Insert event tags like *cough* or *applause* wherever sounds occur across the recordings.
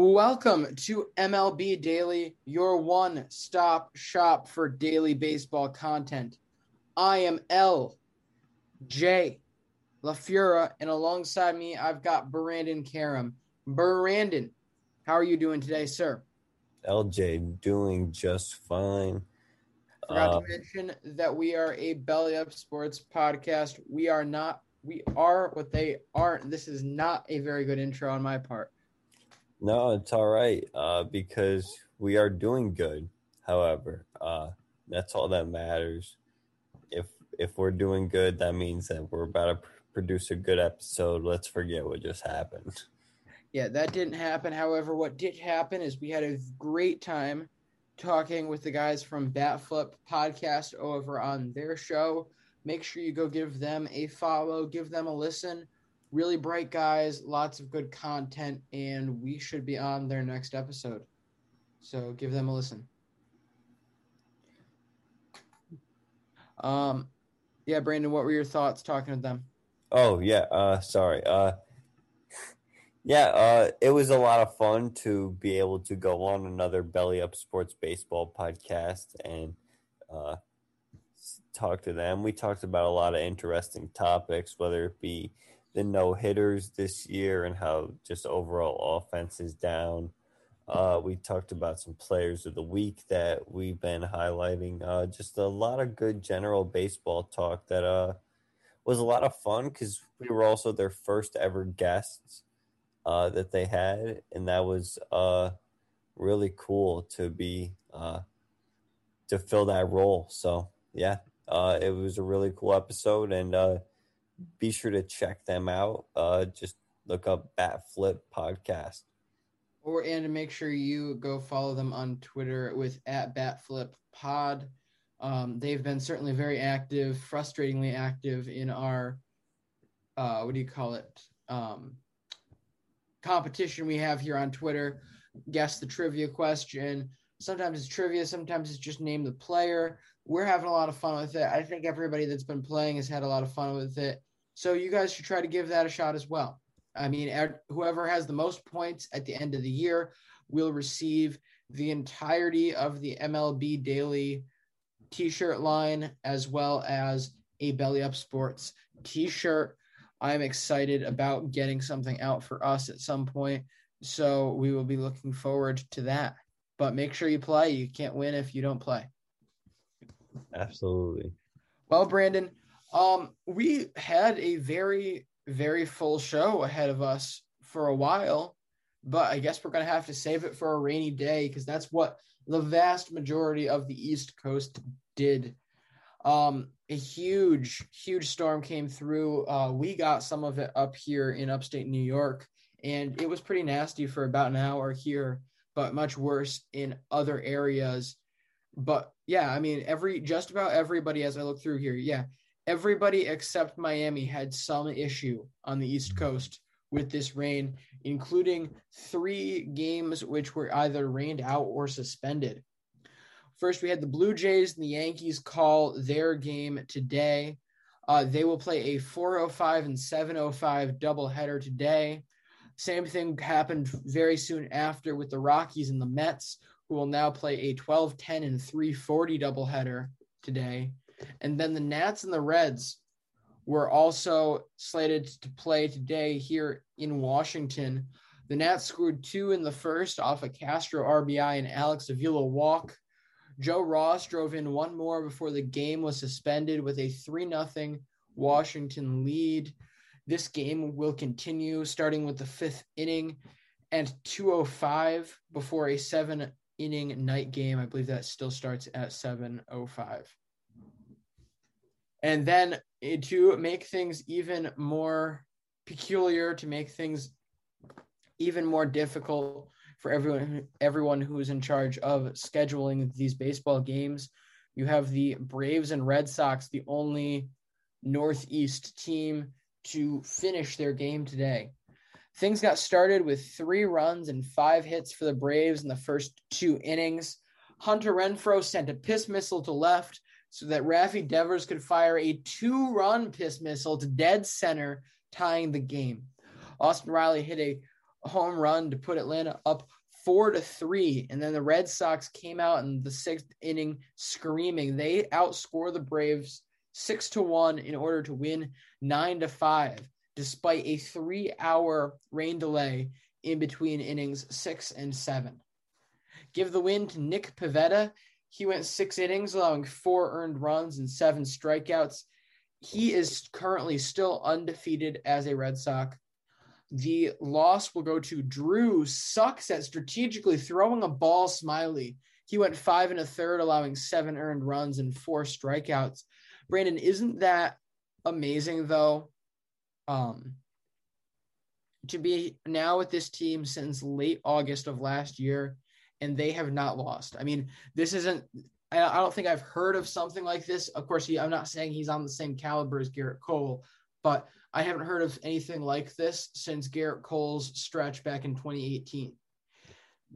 Welcome to MLB Daily, your one stop shop for daily baseball content. I am L. J. LaFura, and alongside me, I've got Brandon Karam. Brandon, how are you doing today, sir? LJ, doing just fine. Forgot Uh, to mention that we are a Belly Up Sports podcast. We are not, we are what they aren't. This is not a very good intro on my part. No, it's all right uh, because we are doing good. However, uh, that's all that matters. If if we're doing good, that means that we're about to pr- produce a good episode. Let's forget what just happened. Yeah, that didn't happen. However, what did happen is we had a great time talking with the guys from Batflip podcast over on their show. Make sure you go give them a follow, give them a listen. Really bright guys, lots of good content, and we should be on their next episode. So give them a listen. Um, yeah, Brandon, what were your thoughts talking to them? Oh yeah, uh, sorry. Uh, yeah, uh, it was a lot of fun to be able to go on another Belly Up Sports Baseball podcast and uh, talk to them. We talked about a lot of interesting topics, whether it be the no hitters this year and how just overall offense is down. Uh, we talked about some players of the week that we've been highlighting. Uh, just a lot of good general baseball talk that uh, was a lot of fun because we were also their first ever guests uh, that they had, and that was uh, really cool to be uh, to fill that role. So yeah, uh, it was a really cool episode, and uh, be sure to check them out. Uh, just look up Bat Flip Podcast. Or and make sure you go follow them on Twitter with at bat BatFlipPod. Um, they've been certainly very active, frustratingly active in our uh, what do you call it? Um, competition we have here on Twitter. Guess the trivia question. Sometimes it's trivia, sometimes it's just name the player. We're having a lot of fun with it. I think everybody that's been playing has had a lot of fun with it. So you guys should try to give that a shot as well. I mean, er- whoever has the most points at the end of the year will receive the entirety of the MLB Daily t shirt line as well as a Belly Up Sports t shirt. I'm excited about getting something out for us at some point. So we will be looking forward to that. But make sure you play. You can't win if you don't play. Absolutely. Well, Brandon, um, we had a very, very full show ahead of us for a while, but I guess we're gonna have to save it for a rainy day because that's what the vast majority of the East Coast did. Um, a huge, huge storm came through. Uh, we got some of it up here in upstate New York, and it was pretty nasty for about an hour here, but much worse in other areas. But yeah, I mean, every just about everybody as I look through here, yeah, everybody except Miami had some issue on the East Coast with this rain, including three games which were either rained out or suspended. First, we had the Blue Jays and the Yankees call their game today. Uh, they will play a 405 and 705 doubleheader today. Same thing happened very soon after with the Rockies and the Mets, who will now play a 12 10 and 340 doubleheader today. And then the Nats and the Reds were also slated to play today here in Washington. The Nats scored two in the first off a Castro RBI and Alex Avila walk. Joe Ross drove in one more before the game was suspended with a 3 0 Washington lead. This game will continue starting with the fifth inning and 205 before a seven inning night game. I believe that still starts at 705. And then eh, to make things even more peculiar, to make things even more difficult, for everyone everyone who is in charge of scheduling these baseball games. You have the Braves and Red Sox, the only Northeast team to finish their game today. Things got started with three runs and five hits for the Braves in the first two innings. Hunter Renfroe sent a piss missile to left so that Rafi Devers could fire a two run piss missile to dead center, tying the game. Austin Riley hit a home run to put Atlanta up four to three. And then the Red Sox came out in the sixth inning screaming. They outscore the Braves six to one in order to win nine to five, despite a three hour rain delay in between innings six and seven. Give the win to Nick Pivetta. He went six innings, allowing four earned runs and seven strikeouts. He is currently still undefeated as a Red Sox. The loss will go to Drew sucks at strategically throwing a ball Smyly. He went five and a third, allowing seven earned runs and four strikeouts. Brandon, isn't that amazing though? Um, to be now with this team since late August of last year, and they have not lost. I mean, this isn't. I, don't think I've heard of something like this. Of course, he, I'm not saying he's on the same caliber as Gerrit Cole, but I haven't heard of anything like this since Gerrit Cole's stretch back in 2018.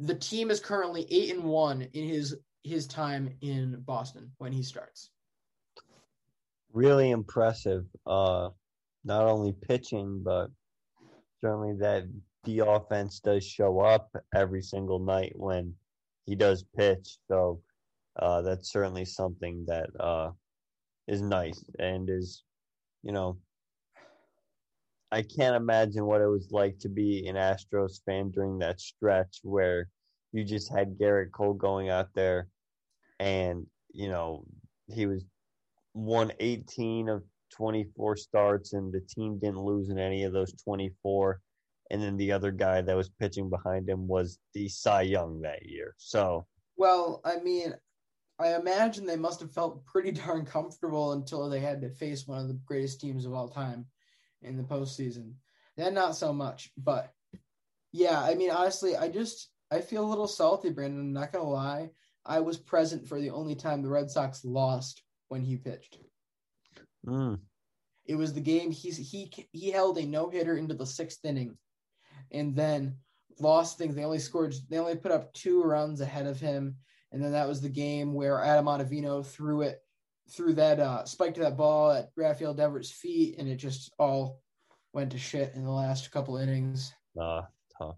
The team is currently eight and one in his his time in Boston when he starts. Really impressive. Uh, not only pitching, but certainly that the offense does show up every single night when he does pitch. So uh, that's certainly something that uh, is nice and is, you know, I can't imagine what it was like to be an Astros fan during that stretch where you just had Gerrit Cole going out there and, you know, he was won 18 of 24 starts and the team didn't lose in any of those 24 and then the other guy that was pitching behind him was the Cy Young that year. So, well, I mean, I imagine they must have felt pretty *laughs* darn comfortable until they had to face one of the greatest teams of all time in the postseason. Then not so much, but yeah, I mean, honestly, I just I feel a little salty, Brandon. I'm not gonna lie. I was present for the only time the Red Sox lost when he pitched. Mm. It was the game he's he he held a no hitter into the sixth inning, and then lost things. They only scored. They only put up two runs ahead of him, and then that was the game where Adam Ottavino threw it threw that uh, spike to that ball at Rafael Devers' feet, and it just all went to shit in the last couple innings. Uh, tough.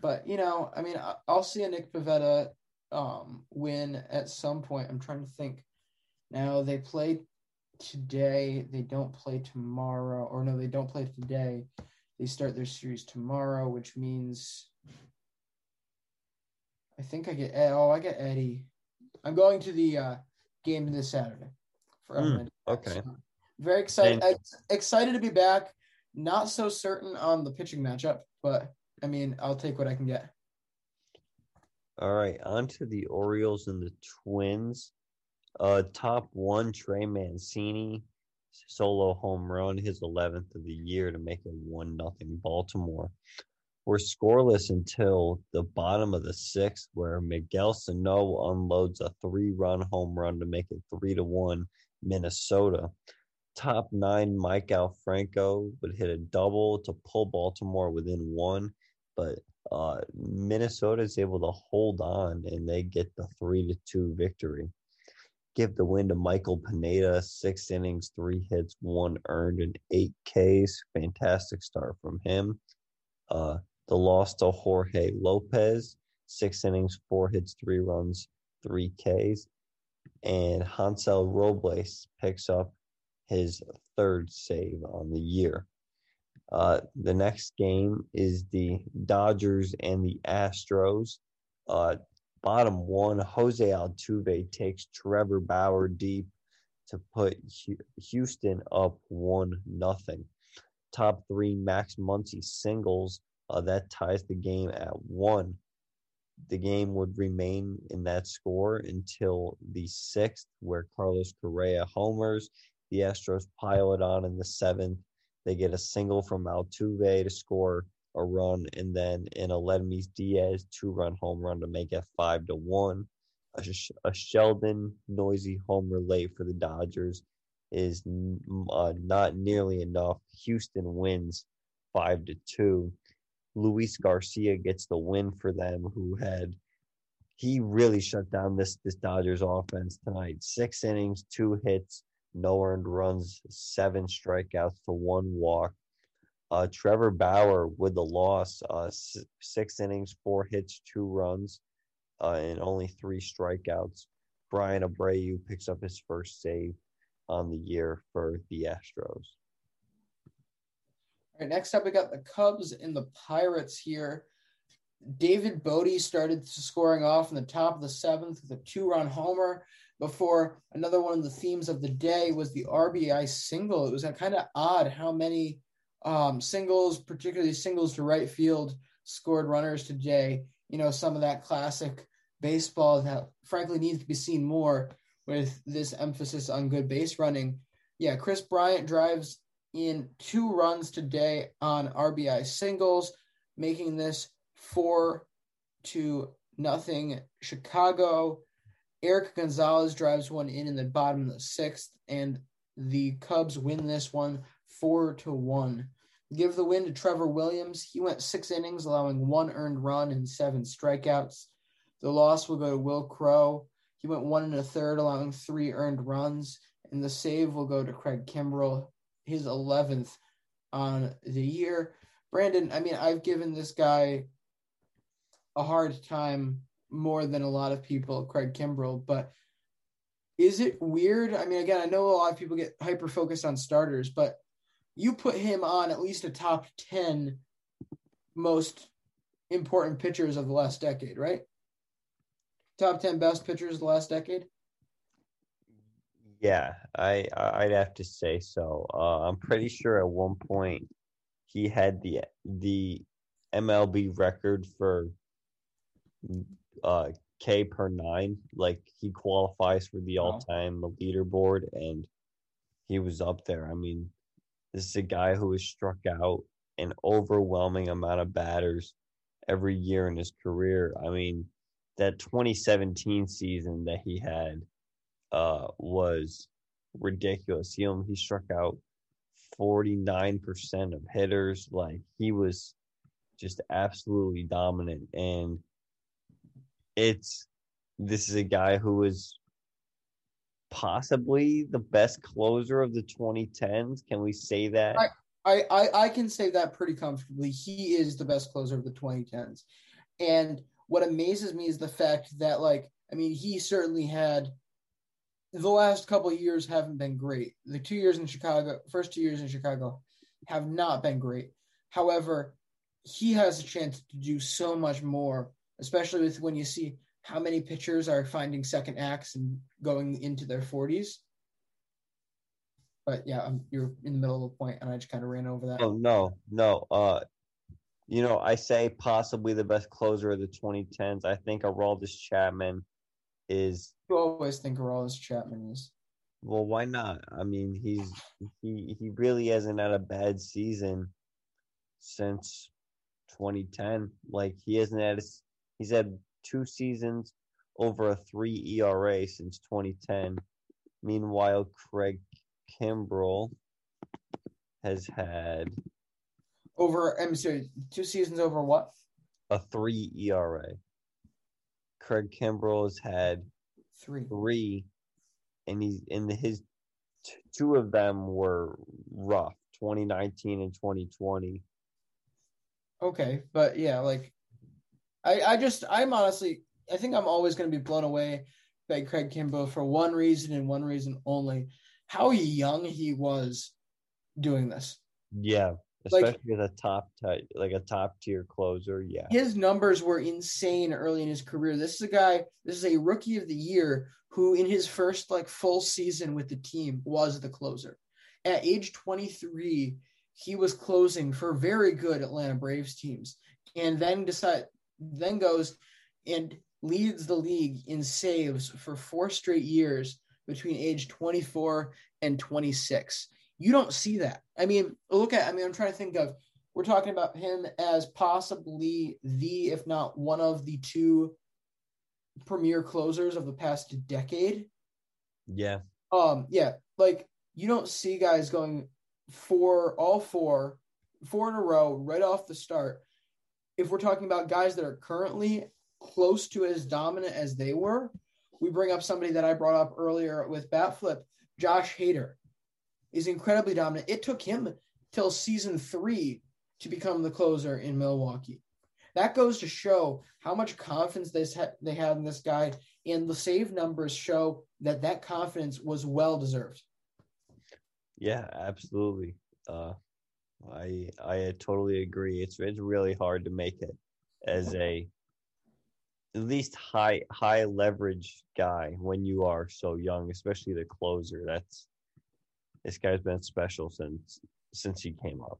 But you know, I mean, I'll see a Nick Pivetta um, win at some point. I'm trying to think. Now they played today. They don't play tomorrow, or no, they don't play today. They start their series tomorrow, which means I think I get oh I get Eddie. I'm going to the uh, game this Saturday for Mm, okay. So, very excited. Excited to be back. Not so certain on the pitching matchup, but I mean I'll take what I can get. All right, on to the Orioles and the Twins. Uh, top one, Trey Mancini, solo home run, his 11th of the year to make it 1 nothing Baltimore. We're scoreless until the bottom of the sixth, where Miguel Sano unloads a three run home run to make it 3 to 1 Minnesota. Top nine, Maikel Franco would hit a double to pull Baltimore within one, but uh, Minnesota is able to hold on and they get the three to two victory. Give the win to Michael Pineda, six innings, three hits, one earned, and eight Ks. Fantastic start from him. Uh, the loss to Jorge Lopez, six innings, four hits, three runs, three Ks. And Hansel Robles picks up his third save on the year. Uh, the next game is the Dodgers and the Astros. Uh, bottom one, Jose Altuve takes Trevor Bauer deep to put Houston up one nothing. Top three, Max Muncy singles. Uh, that ties the game at one. The game would remain in that score until the sixth, where Carlos Correa homers. The Astros pile it on in the seventh. They get a single from Altuve to score a run, and then in Aledmys Diaz two-run home run to make it five to one. A, a Sheldon Neuse homer late for the Dodgers is uh, not nearly enough. Houston wins five to two. Luis Garcia gets the win for them, who had he really shut down this this Dodgers offense tonight. Six innings, two hits, no earned runs, seven strikeouts to one walk. Uh, Trevor Bauer with the loss, uh, six innings, four hits, two runs, uh, and only three strikeouts. Bryan Abreu picks up his first save on the year for the Astros. All right, next up we got the Cubs and the Pirates here. David Bote started scoring off in the top of the seventh with a two-run homer. Before another one of the themes of the day was the RBI single. It was kind of odd how many um, singles, particularly singles to right field, scored runners today. You know, some of that classic baseball that frankly needs to be seen more with this emphasis on good base running. Yeah, Kris Bryant drives in two runs today on RBI singles, making this four to nothing Chicago. Erik Gonzalez drives one in in the bottom of the sixth, and the Cubs win this one four to one. Give the win to Trevor Williams. He went six innings, allowing one earned run and seven strikeouts. The loss will go to Wil Crowe. He went one and a third, allowing three earned runs, and the save will go to Craig Kimbrel, his 11th on the year. Brandon, I mean, I've given this guy a hard time more than a lot of people, Craig Kimbrel, but is it weird? I mean, again, I know a lot of people get hyper focused on starters, but you put him on at least a top 10 most important pitchers of the last decade, right? Top 10 best pitchers of the last decade? Yeah, I I- I'd have to say so. Uh, I'm pretty sure at one point he had the the MLB record for uh K per nine. Like he qualifies for the all time leaderboard, and he was up there. I mean, this is a guy who has struck out an overwhelming amount of batters every year in his career. I mean, that 2017 season that he had uh, was ridiculous. He he struck out 49% of hitters. Like he was just absolutely dominant. And it's this is a guy who is possibly the best closer of the 2010s. Can we say that? I- I, I, can say that pretty comfortably. He is the best closer of the 2010s. And what amazes me is the fact that, like, I mean, he certainly had the last couple years haven't been great. The two years in Chicago, first two years in Chicago, have not been great. However, he has a chance to do so much more, especially with when you see how many pitchers are finding second acts and going into their 40s. But yeah, I'm, you're in the middle of a point, and I just kind of ran over that. Oh no, no. Uh, you know, I say possibly the best closer of the 2010s. I think Aroldis Chapman is. You always think Aroldis Chapman is. Well, why not? I mean, he's he he really hasn't had a bad season since 2010. Like he hasn't had a, he's had two seasons over a three ERA since 2010. Meanwhile, Craig Kimbrel has had over. I'm sorry, two seasons over what? A three ERA. Craig Kimbrel has had three, three, and he's in his two of them were rough, 2019 and 2020. Okay, but yeah, like I, I just, I'm honestly, I think I'm always going to be blown away by Craig Kimbrel for one reason and one reason only: how young he was doing this. Yeah, especially like, as a top type, like a top tier closer. Yeah, his numbers were insane early in his career. This is a guy. This is a rookie of the year who, in his first like full season with the team, was the closer. At age 23, he was closing for very good Atlanta Braves teams, and then decide then goes and leads the league in saves for four straight years between age 24 and 26. You don't see that. I mean, look at, I mean, I'm trying to think of, we're talking about him as possibly the, if not one of the two premier closers of the past decade. Yeah. Um, yeah. Like you don't see guys going four, all four, four in a row right off the start if we're talking about guys that are currently close to as dominant as they were, we bring up somebody that I brought up earlier with Batflip, Josh Hader is incredibly dominant. It took him till season three to become the closer in Milwaukee. That goes to show how much confidence they ha- they had in this guy, and the save numbers show that that confidence was well deserved. Yeah, absolutely. Uh, I I totally agree. It's it's really hard to make it as a at least high high leverage guy when you are so young, especially the closer. That's this guy's been special since since he came up.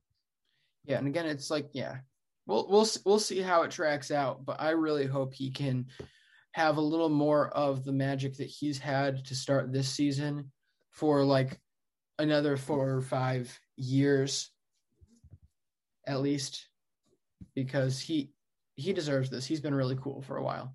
Yeah, and again, it's like yeah, we'll we'll we'll see how it tracks out, but I really hope he can have a little more of the magic that he's had to start this season for like another four or five years at least because he he deserves this. He's been really cool for a while.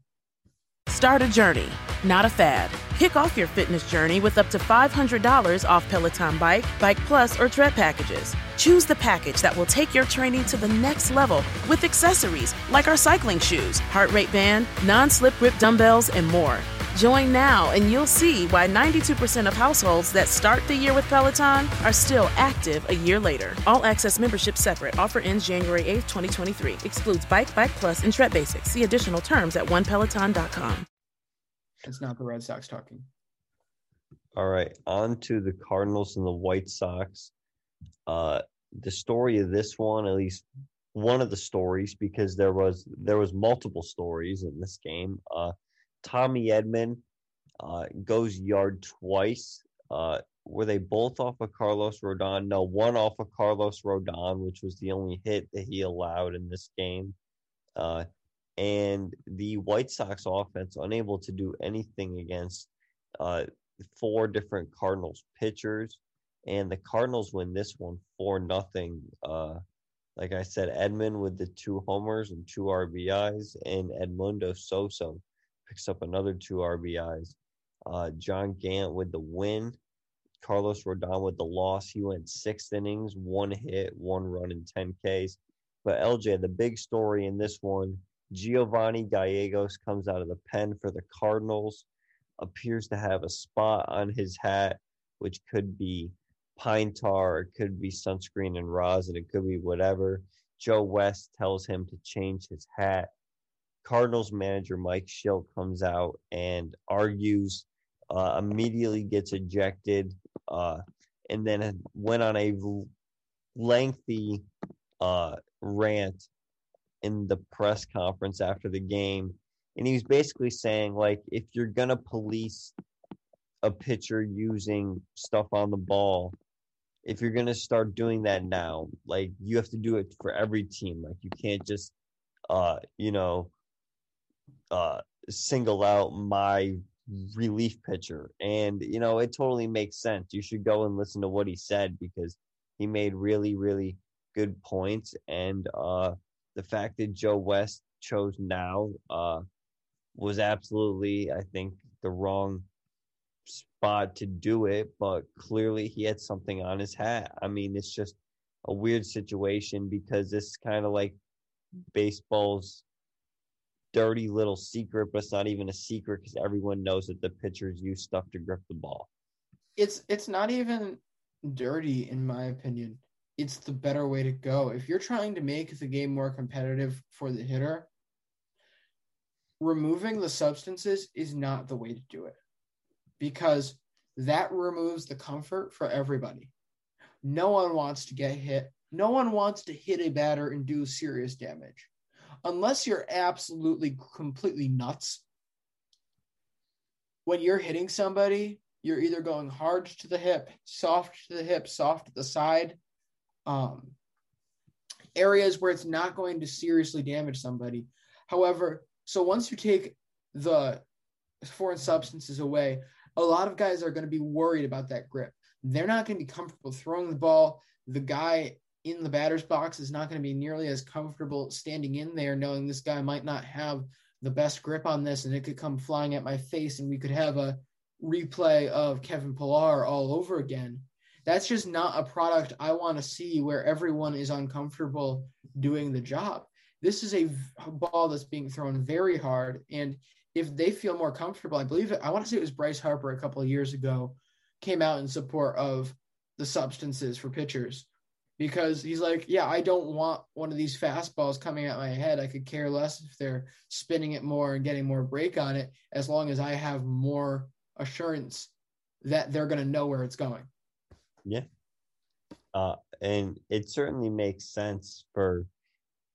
Start a journey, not a fad. Kick off your fitness journey with up to $500 off Peloton Bike, Bike Plus, or Tread packages. Choose the package that will take your training to the next level with accessories like our cycling shoes, heart rate band, non slip grip dumbbells, and more. Join now and you'll see why 92% of households that start the year with Peloton are still active a year later. All access membership separate. Offer ends January 8th, 2023. Excludes Bike, Bike Plus, and Tread Basics. See additional terms at onepeloton.com. It's not the Red Sox talking. All right, on to the Cardinals and the White Sox. Uh, the story of this one, at least one of the stories, because there was there was multiple stories in this game. Uh, Tommy Edman uh, goes yard twice. Uh, were they both off of Carlos Rodon? No, one off of Carlos Rodon, which was the only hit that he allowed in this game. Uh, and the White Sox offense unable to do anything against uh, four different Cardinals pitchers, and the Cardinals win this one for nothing. Uh, like I said, Edman with the two homers and two RBIs, and Edmundo Sosa picks up another two RBIs. Uh, John Gant with the win. Carlos Rodon with the loss. He went six innings, one hit, one run, and 10 Ks. But LJ, the big story in this one Giovanni Gallegos comes out of the pen for the Cardinals, appears to have a spot on his hat, which could be pine tar, it could be sunscreen and rosin, it could be whatever. Joe West tells him to change his hat. Cardinals manager Mike Shildt comes out and argues uh, immediately gets ejected, uh, and then went on a lengthy uh, rant in the press conference after the game. And he was basically saying, like, if you're going to police a pitcher using stuff on the ball, if you're going to start doing that now, like, you have to do it for every team. Like, you can't just, uh, you know, uh, single out my relief pitcher. And, you know, it totally makes sense. You should go and listen to what he said because he made really, really good points. And uh, the fact that Joe West chose now uh, was absolutely, I think, the wrong spot to do it. But clearly, he had something on his hat. I mean, it's just a weird situation because it's kind of like baseball's dirty little secret, but it's not even a secret because everyone knows that the pitchers use stuff to grip the ball. It's it's not even dirty in my opinion. It's the better way to go. If you're trying to make the game more competitive for the hitter, removing the substances is not the way to do it because that removes the comfort for everybody. No one wants to get hit. No one wants to hit a batter and do serious damage unless you're absolutely completely nuts, when you're hitting somebody, you're either going hard to the hip, soft to the hip, soft to the side, um, areas where it's not going to seriously damage somebody. However, so once you take the foreign substances away, a lot of guys are going to be worried about that grip. They're not going to be comfortable throwing the ball. The guy in the batter's box is not going to be nearly as comfortable standing in there, knowing this guy might not have the best grip on this and it could come flying at my face and we could have a replay of Kevin Pillar all over again. That's just not a product I want to see where everyone is uncomfortable doing the job. This is a ball that's being thrown very hard. And if they feel more comfortable, I believe it, I want to say it was Bryce Harper a couple of years ago came out in support of the substances for pitchers because he's like, yeah, I don't want one of these fastballs coming at my head. I could care less if they're spinning it more and getting more break on it, as long as I have more assurance that they're going to know where it's going. Yeah. Uh, and it certainly makes sense for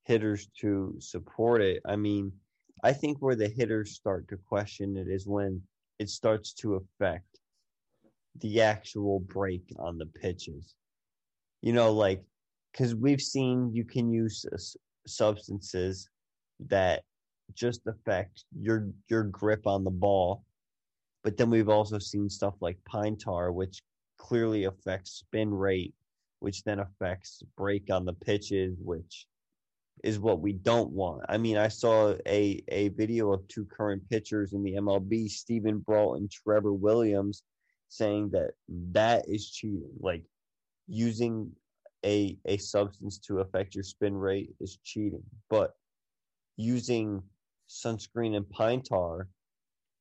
hitters to support it. I mean, I think where the hitters start to question it is when it starts to affect the actual break on the pitches you know, like because we've seen you can use substances that just affect your your grip on the ball, but then we've also seen stuff like pine tar, which clearly affects spin rate, which then affects break on the pitches, which is what we don't want. I mean, I saw a a video of two current pitchers in the MLB, Steven Brault and Trevor Williams, saying that that is cheating. Like using a a substance to affect your spin rate is cheating. But using sunscreen and pine tar,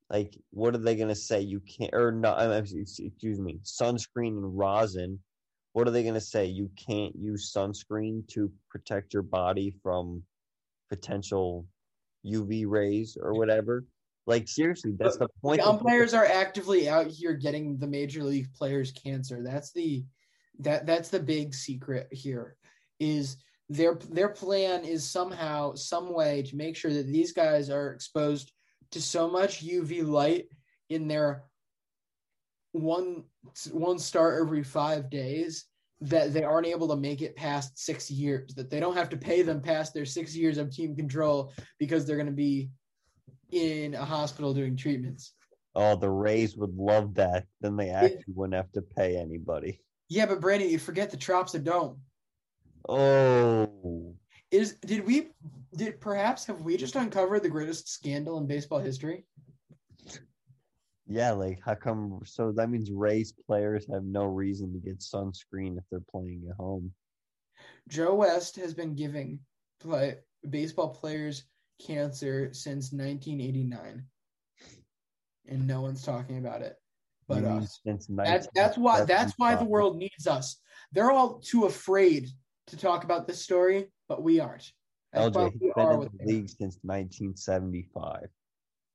like what are they gonna say? You can't or not excuse me, sunscreen and rosin. What are they gonna say? You can't use sunscreen to protect your body from potential UV rays or whatever. Like seriously, that's the point. The umpires are actively out here getting the major league players cancer. That's the that that's the big secret here is their their plan is somehow some way to make sure that these guys are exposed to so much UV light in their one one start every 5 days that they aren't able to make it past 6 years that they don't have to pay them past their 6 years of team control because they're going to be in a hospital doing treatments. Oh, the Rays would love that. Then they actually it, wouldn't have to pay anybody. Yeah, but Brandon, you forget the Trops of Dome. Oh. Is did we did perhaps have we just uncovered the greatest scandal in baseball history? Yeah, like how come? So that means Rays players have no reason to get sunscreen if they're playing at home. Joe West has been giving play, baseball players cancer since 1989, and no one's talking about it but uh, that's that's why that's why the world needs us. They're all too afraid to talk about this story, but we aren't. That's LJ, he's been in the league since 1975.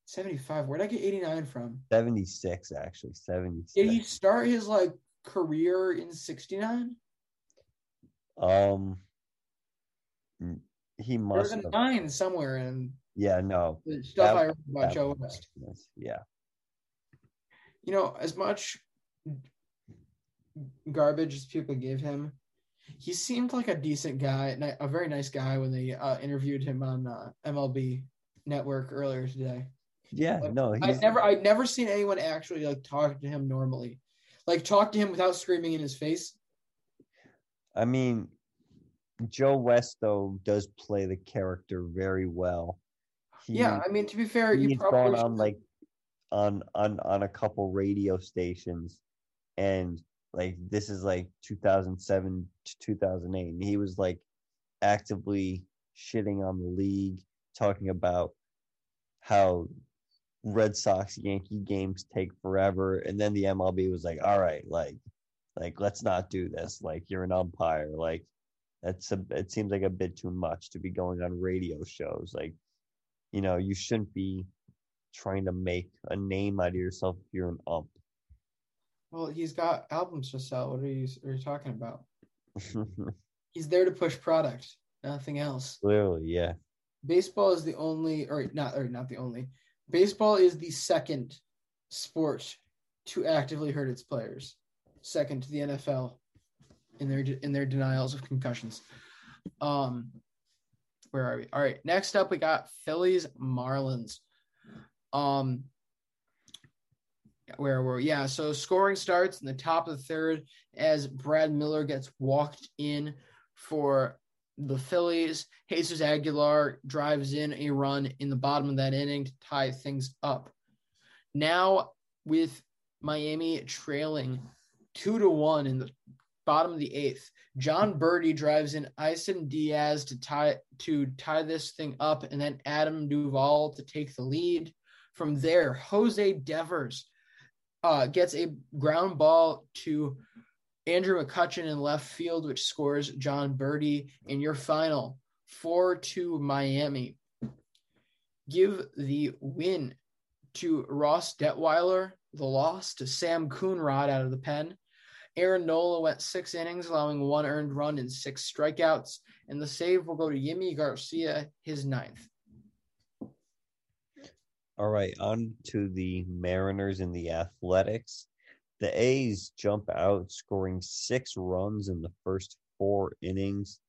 75. Where'd I get 89 from? 76 actually. 76. Did he start his like career in 69? Um, he must. There's a nine somewhere in Yeah, no. the stuff That- I read about Joe West. Yeah. You know, as much garbage as people give him, he seemed like a decent guy, a very nice guy when they uh, interviewed him on uh, MLB Network earlier today. Yeah, no, I never, I'd never seen anyone actually like talk to him normally, like talk to him without screaming in his face. I mean, Joe West though does play the character very well. He, yeah, I mean, to be fair, you he's probably gone on like on on on a couple radio stations, and like this is like 2007 to 2008, and he was like actively shitting on the league, talking about how Red Sox Yankee games take forever, and then the MLB was like, all right, like like let's not do this. Like you're an umpire, like that's a it seems like a bit too much to be going on radio shows. Like you know you shouldn't be trying to make a name out of yourself if you're an ump Well, he's got albums to sell. What are you, what are you talking about? *laughs* He's there to push product, nothing else. clearly yeah Baseball is the only, or not, or not the only. Baseball is the second sport to actively hurt its players, second to the NFL in their in their denials of concussions. Um, where are we? All right, next up we got Phillies Marlins. Um, where were we? Yeah, so scoring starts in the top of the third as Brad Miller gets walked in for the Phillies. Jesus Aguilar drives in a run in the bottom of that inning to tie things up. Now, with Miami trailing two to one in the bottom of the eighth, Jon Berti drives in Isan Diaz to tie to tie this thing up, and then Adam Duvall to take the lead. From there, Jose Devers uh, gets a ground ball to Andrew McCutchen in left field, which scores Jon Berti in your final 4 to Miami. Give the win to Ross Detwiler, the loss to Sam Coonrod out of the pen. Aaron Nola went six innings, allowing one earned run and six strikeouts, and the save will go to Yimi Garcia, his ninth. All right on to the mariners and the athletics. The a's jump out scoring six runs in the first four innings.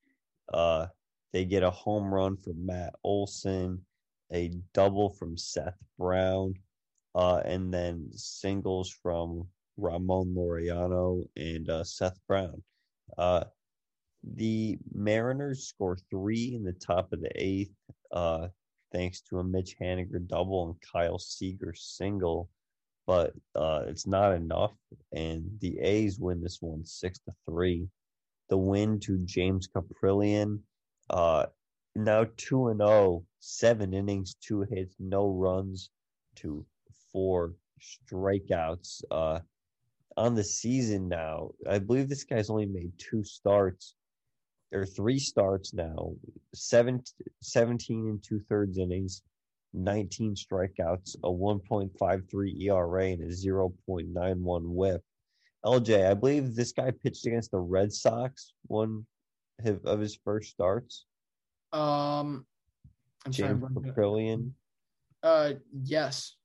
Uh they get a home run from matt olson a double from seth brown uh and then singles from ramon laureano and uh, seth brown. Uh the mariners score three in the top of the eighth. Uh thanks to a Mitch Haniger double and Kyle Seager single, but uh, it's not enough. And the A's win this one six to three. The win to James Kaprielian, uh, now two and zero, seven innings, two hits, no runs, to four strikeouts. Uh, on the season now, I believe this guy's only made two starts or three starts now, seven, 17 and two thirds innings, 19 strikeouts, a 1.53 ERA, and a 0.91 whip. LJ, I believe this guy pitched against the Red Sox one of- his first starts. Um, I'm. James I'm Uh, yes.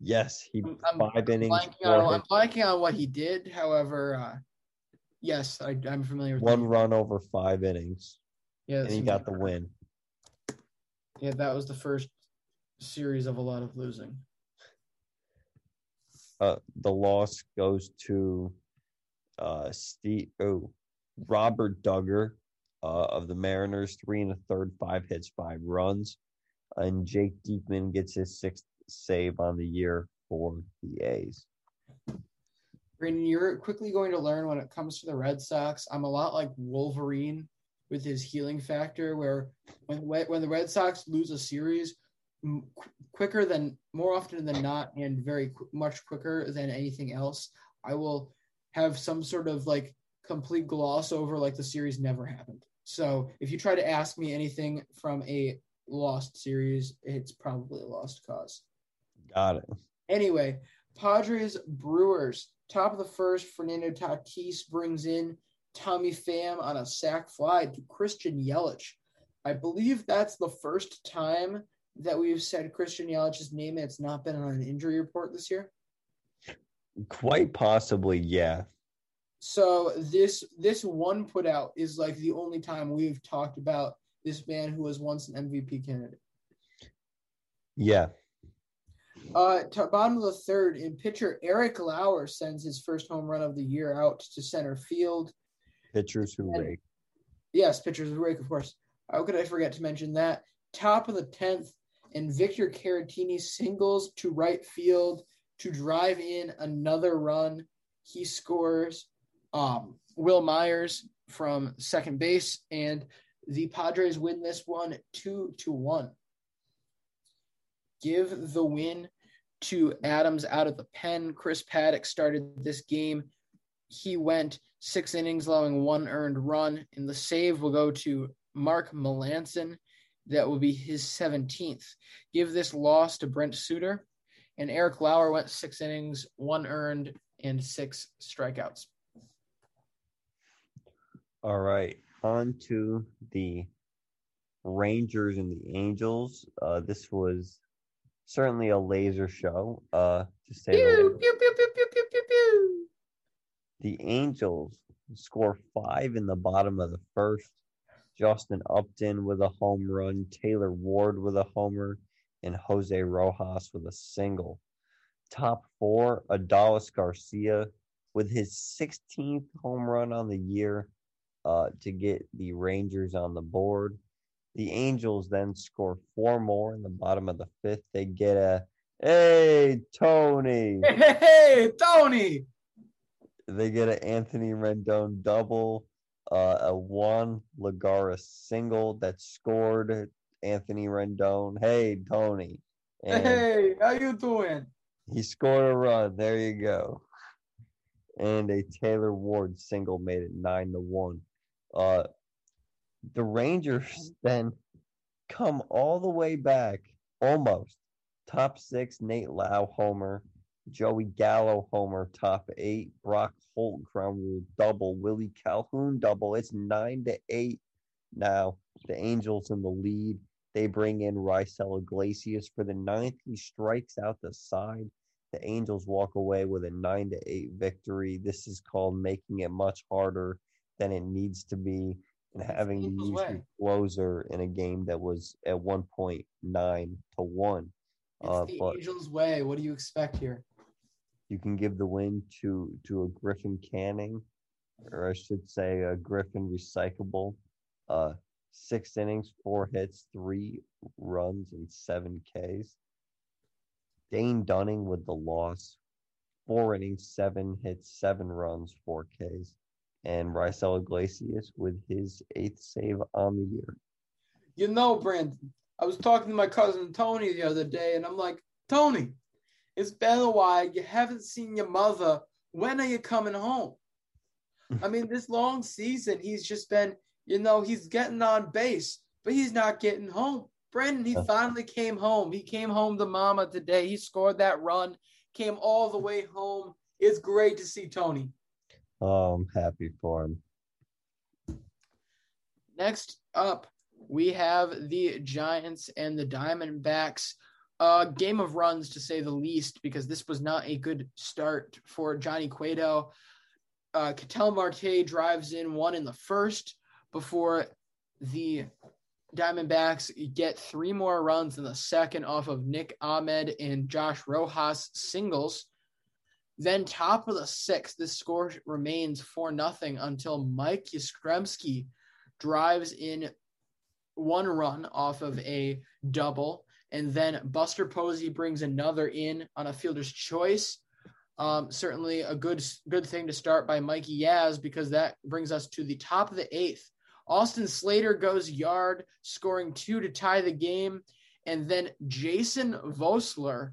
Yes, he I'm, I'm five innings, blanking on, I'm blanking on what he did. However, uh, yes, I, I'm familiar with one that. run over five innings, Yeah, and he got the win. Yeah, that was the first series of a lot of losing. uh, the loss goes to uh, Steve, oh, Robert Dugger uh, of the Mariners, three and a third, five hits, five runs, and Jake Diekman gets his sixth save on the year for the A's. Brandon, you're quickly going to learn when it comes to the Red Sox. I'm a lot like Wolverine with his healing factor, where when when the Red Sox lose a series, qu- quicker than more often than not, and very qu- much quicker than anything else, I will have some sort of like complete gloss over like the series never happened. So if you try to ask me anything from a lost series, it's probably a lost cause. Got it. Anyway, Padres Brewers, top of the first, Fernando Tatis brings in Tommy Pham on a sac fly to Christian Yelich. I believe that's the first time that we've said Christian Yelich's name and it's not been on an injury report this year. Quite possibly, yeah. So this this one put out is like the only time we've talked about this man who was once an MVP candidate. Yeah. Uh, to bottom of the third, in pitcher Eric Lauer sends his first home run of the year out to center field. Pitchers who And- rake. Yes, pitchers who rake, of course. How could I forget to mention that? Top of the tenth, and Victor Caratini singles to right field to drive in another run. He scores. Um, Wil Myers from second base, and the Padres win this one two to one. Give the win to Adams out of the pen. Chris Paddack started this game. He went six innings, allowing one earned run. And the save will go to Mark Melancon. That will be his 17th. Give this loss to Brent Suter. And Eric Lauer went six innings, one earned, and six strikeouts. All right. On to the Rangers and the Angels. Uh, this was certainly a laser show, uh, to say the Pew, pew, pew, pew, pew, pew, pew, pew. The Angels score five in the bottom of the first. Justin Upton with a home run, Taylor Ward with a homer, and Jose Rojas with a single. Top four, Adolis Garcia with his 16th home run on the year uh, to get the Rangers on the board. The Angels then score four more in the bottom of the fifth. They get a, hey, Tony. Hey, hey, Tony. They get an Anthony Rendon double, uh, a Juan Lagares single that scored Anthony Rendon. Hey, Tony. And Hey, how you doing? he scored a run. There you go. And a Taylor Ward single made it nine to one. Uh, the Rangers mm-hmm. then come all the way back, almost top six. Nate Lowe homer, Joey Gallo homer, top eight. Brock Holt ground rule double, Willie Calhoun double. It's nine to eight now. The Angels in the lead. They bring in Raisel Iglesias for the ninth. He strikes out the side. The Angels walk away with a nine to eight victory. This is called making it much harder than it needs to be and having to Angels' use your way. closer in a game that was at one point nine to one. It's Uh, the Angels' way. What do you expect here? you can give the win to to a Griffin Canning, or I should say a Griffin recyclable. Uh, six innings, four hits, three runs, and seven Ks. Dane Dunning with the loss, four innings, seven hits, seven runs, four Ks, and Raisel Iglesias with his eighth save on the year. You know, Brandon, I was talking to my cousin Tony the other day, and I'm like, Tony, it's been a while. You haven't seen your mother. When are you coming home? I mean, this long season, he's just been, you know, he's getting on base, but he's not getting home. Brandon, he finally came home. He came home to mama today. He scored that run, came all the way home. It's great to see Tony. Oh, I'm happy for him. Next up, we have the Giants and the Diamondbacks. A game of runs, to say the least, because this was not a good start for Johnny Cueto. Uh, Ketel Marte drives in one in the first before the Diamondbacks get three more runs in the second off of Nick Ahmed and Josh Rojas singles. Then top of the sixth, this score remains four nothing until Mike Yastrzemski drives in one run off of a double, and then Buster Posey brings another in on a fielder's choice. Um, certainly a good good thing to start by Mikey Yaz because that brings us to the top of the eighth. Austin Slater goes yard, scoring two to tie the game, and then Jason Vosler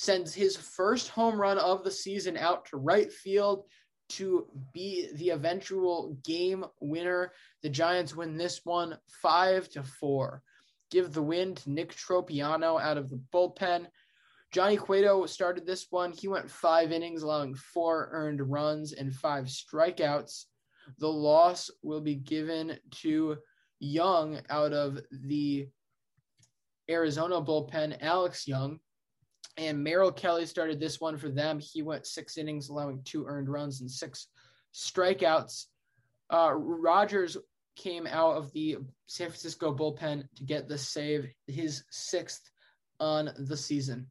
Sends his first home run of the season out to right field to be the eventual game winner. The Giants win this one five to four. Give the win to Nick Tropeano out of the bullpen. Johnny Cueto started this one. He went five innings, allowing four earned runs and five strikeouts. The loss will be given to Young out of the Arizona bullpen, Alex Young. And Merrill Kelly started this one for them. He went six innings, allowing two earned runs and six strikeouts. Uh, Rogers came out of the San Francisco bullpen to get the save, his sixth on the season.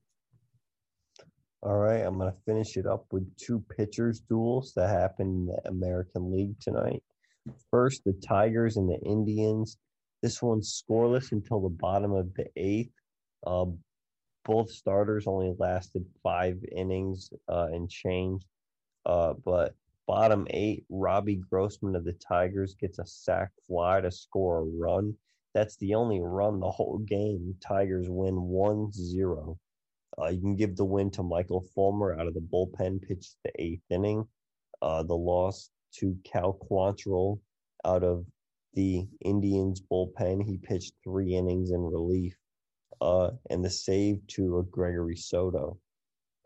All right, I'm going to finish it up with two pitchers duels that happened in the American League tonight. First, the Tigers and the Indians. This one's scoreless until the bottom of the eighth. Uh, both starters only lasted five innings uh, and change. Uh, but bottom eight, Robbie Grossman of the Tigers gets a sac fly to score a run. That's the only run the whole game. Tigers win 1 0. Uh, you can give the win to Michael Fulmer out of the bullpen, pitched the eighth inning. Uh, the loss to Cal Quantrill out of the Indians bullpen. He pitched three innings in relief. Uh, and the save to Gregory Soto.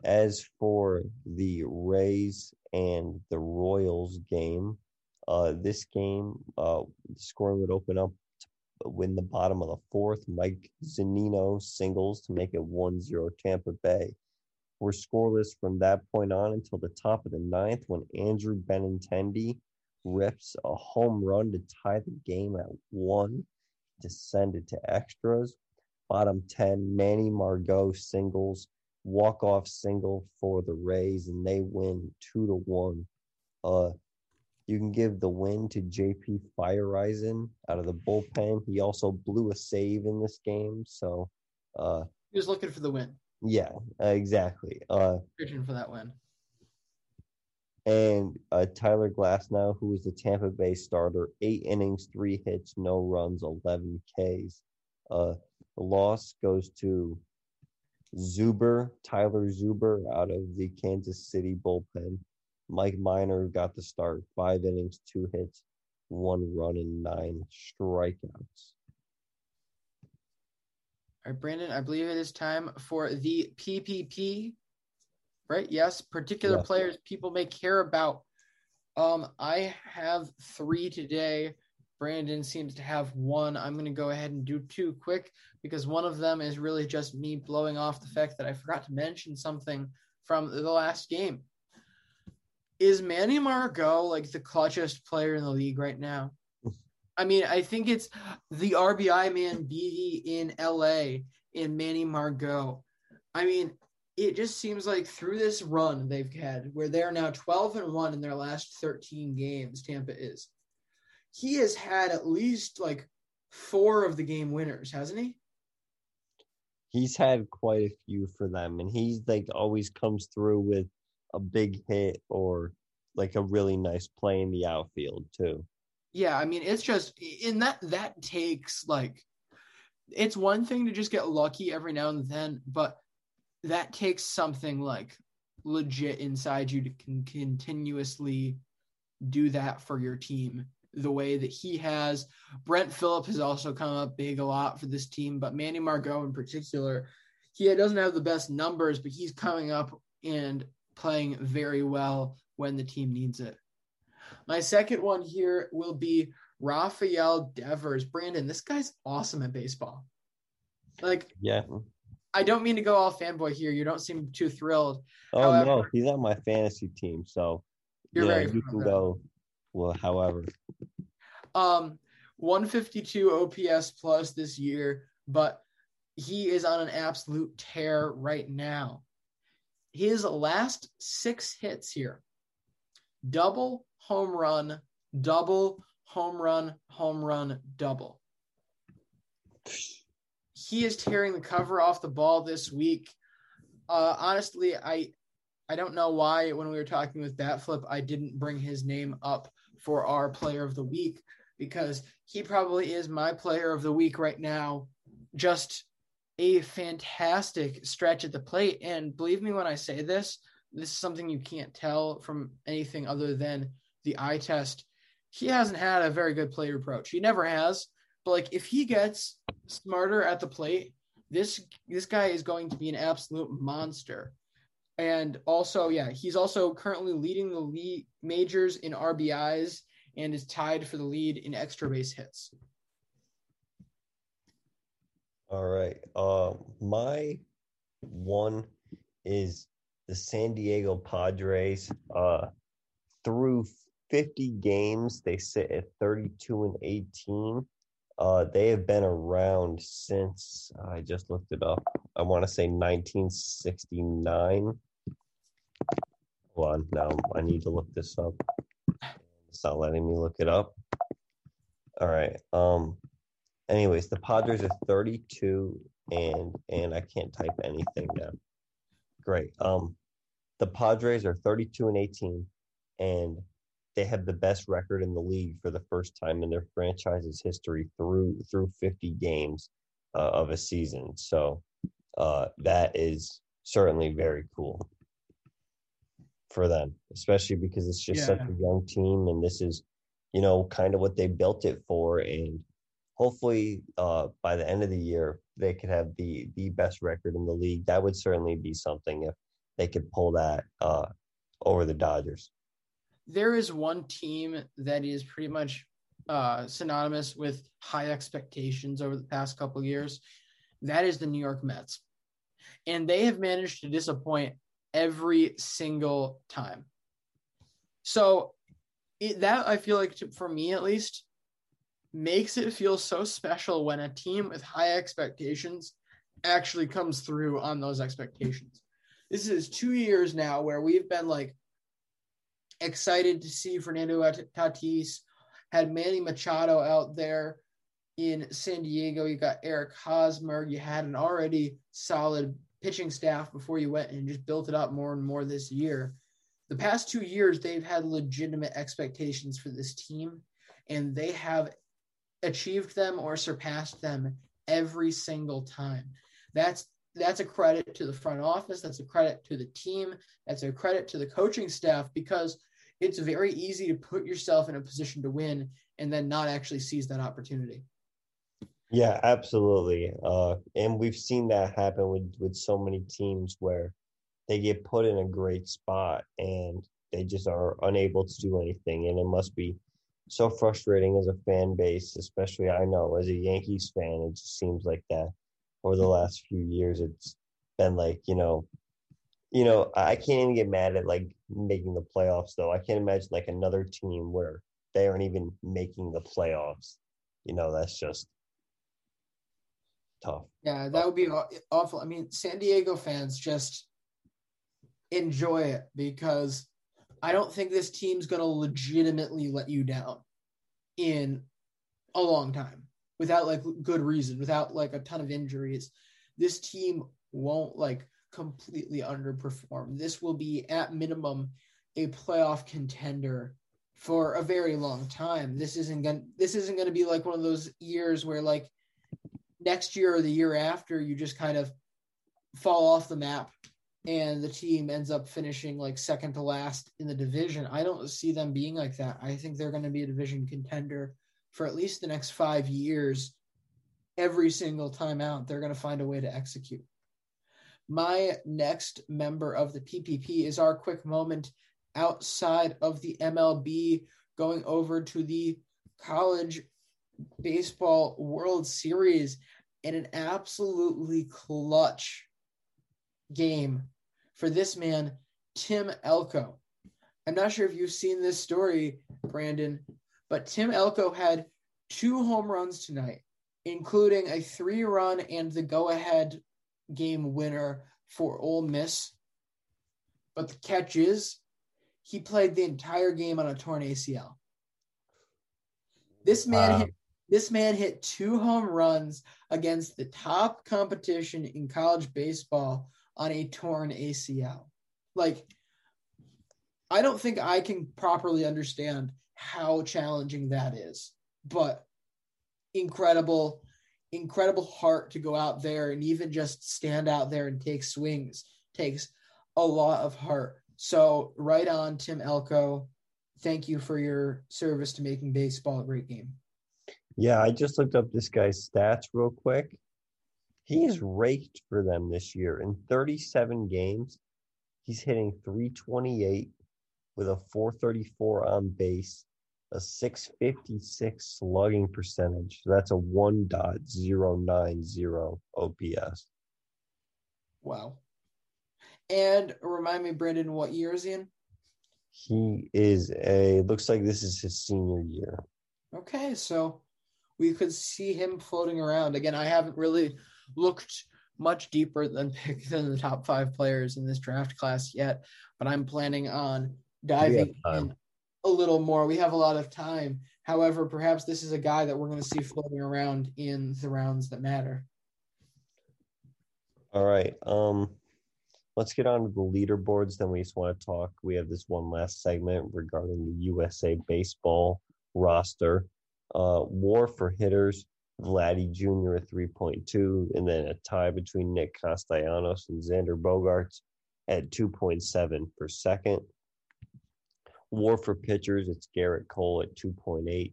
As for the Rays and the Royals game, uh, this game, uh, scoring would open up to win the bottom of the fourth. Mike Zunino singles to make it 1 0 Tampa Bay. We're scoreless from that point on until the top of the ninth when Andrew Benintendi rips a home run to tie the game at one to send it to extras. Bottom 10, Manny Margot singles, walk off single for the Rays, and they win two to one. Uh, you can give the win to JP Feyereisen out of the bullpen. He also blew a save in this game, so uh, he was looking for the win. Yeah, exactly. Uh, Searching for that win. And uh, Tyler Glasnow, who was the Tampa Bay starter, eight innings, three hits, no runs, 11 Ks. Uh, the loss goes to Zuber, Tyler Zuber out of the Kansas City bullpen. Mike Minor got the start, five innings, two hits, one run, and nine strikeouts. All right, Brandon, I believe it is time for the PPP. Right? Yes, particular Yes. players people may care about. Um, I have three today. Brandon seems to have one. I'm going to go ahead and do two quick because one of them is really just me blowing off the fact that I forgot to mention something from the last game. Is Manny Margot like the clutchest player in the league right now? *laughs* I mean, I think it's the RBI man BD in LA in Manny Margot. I mean, it just seems like through this run they've had, where they're now 12 and 1 in their last 13 games, Tampa is. He has had at least like four of the game winners, hasn't he? He's had quite a few for them, and he's like always comes through with a big hit or like a really nice play in the outfield too. Yeah, I mean, it's just in that that takes like it's one thing to just get lucky every now and then, but that takes something like legit inside you to con- continuously do that for your team the way that he has. Brent Phillip has also come up big a lot for this team, but Manny Margot in particular, he doesn't have the best numbers, but he's coming up and playing very well when the team needs it. My second one here will be Rafael Devers. Brandon, this guy's awesome at baseball. Like, yeah. I don't mean to go all fanboy here. You don't seem too thrilled. Oh however, no, he's on my fantasy team, so you're very you can go. Well, however, um, 152 OPS plus this year, but he is on an absolute tear right now. His last six hits here double, home run, double, home run, home run, double. He is tearing the cover off the ball this week. Uh, honestly, I I don't know why when we were talking with Batflip, I didn't bring his name up for our player of the week because he probably is my player of the week right now. Just a fantastic stretch at the plate. And believe me when I say this, this is something you can't tell from anything other than the eye test. He hasn't had a very good plate approach. He never has. But like if he gets smarter at the plate, this this guy is going to be an absolute monster. And also, yeah, he's also currently leading the league majors in RBIs and is tied for the lead in extra base hits. All right. Uh, my one is the San Diego Padres. Uh, through 50 games, they sit at 32 and 18. Uh, they have been around since I just looked it up. I want to say 1969. Hold on, now I need to look this up. It's not letting me look it up. All right. Um. Anyways, the Padres are 32 and and I can't type anything now. Great. Um, the Padres are 32 and 18, and they have the best record in the league for the first time in their franchise's history through through 50 games uh, of a season. So uh, that is certainly very cool for them, especially because it's just yeah. such a young team, and this is, you know, kind of what they built it for. And hopefully, uh, by the end of the year, they could have the the best record in the league. That would certainly be something if they could pull that uh, over the Dodgers there is one team that is pretty much uh, synonymous with high expectations over the past couple years. That is the New York Mets. And they have managed to disappoint every single time. So it, that I feel like, for me at least, makes it feel so special when a team with high expectations actually comes through on those expectations. This is two years now where we've been like, excited to see Fernando Tatis. Had Manny Machado out there in San Diego. You got Eric Hosmer. You had an already solid pitching staff before you went and just built it up more and more this year. The past two years, they've had legitimate expectations for this team, and they have achieved them or surpassed them every single time. That's that's a credit to the front office. That's a credit to the team. That's a credit to the coaching staff because it's very easy to put yourself in a position to win and then not actually seize that opportunity. Yeah, absolutely. Uh, and we've seen that happen with, with so many teams where they get put in a great spot and they just are unable to do anything. And it must be so frustrating as a fan base, especially I know as a Yankees fan, it just seems like that over the last few years. It's been like, you know, you know, I can't even get mad at like making the playoffs though. I can't imagine like another team where they aren't even making the playoffs. You know, that's just tough. Yeah, that would be awful. I mean, San Diego fans just enjoy it because I don't think this team's going to legitimately let you down in a long time without like good reason, without like a ton of injuries. This team won't like completely underperform. This will be at minimum a playoff contender for a very long time. This isn't going to this isn't going to be like one of those years where like next year or the year after you just kind of fall off the map and the team ends up finishing like second to last in the division. I don't see them being like that. I think they're going to be a division contender for at least the next 5 years. Every single time out, they're going to find a way to execute. My next member of the PPP is our quick moment outside of the MLB, going over to the College Baseball World Series in an absolutely clutch game for this man, Tim Elko. I'm not sure if you've seen this story, Brandon, but Tim Elko had two home runs tonight, including a three run and the go ahead game winner for Ole Miss. But the catch is he played the entire game on a torn ACL. This man wow. hit this man hit two home runs against the top competition in college baseball on a torn ACL. Like I don't think I can properly understand how challenging that is. But incredible incredible heart to go out there and even just stand out there and take swings takes a lot of heart. So, right on, Tim Elko. Thank you for your service to making baseball a great game. Yeah, I just looked up this guy's stats real quick. He's raked for them this year in 37 games. He's hitting 328 with a 434 on base, a 656 slugging percentage. So that's a 1.090 OPS. Wow. And remind me, Brandon, what year is he in? He is a, looks like this is his senior year. Okay, so we could see him floating around. Again, I haven't really looked much deeper than *laughs* pick than the top five players in this draft class yet, but I'm planning on diving in a little more. We have a lot of time. However, perhaps this is a guy that we're going to see floating around in the rounds that matter. All right. Um, let's get on to the leaderboards. Then we just want to talk. We have this one last segment regarding the USA baseball roster. Uh, war for hitters. Vladdy Jr. at 3.2, and then a tie between Nick Castellanos and Xander Bogaerts at 2.7 per second. War for pitchers, it's Gerrit Cole at 2.8,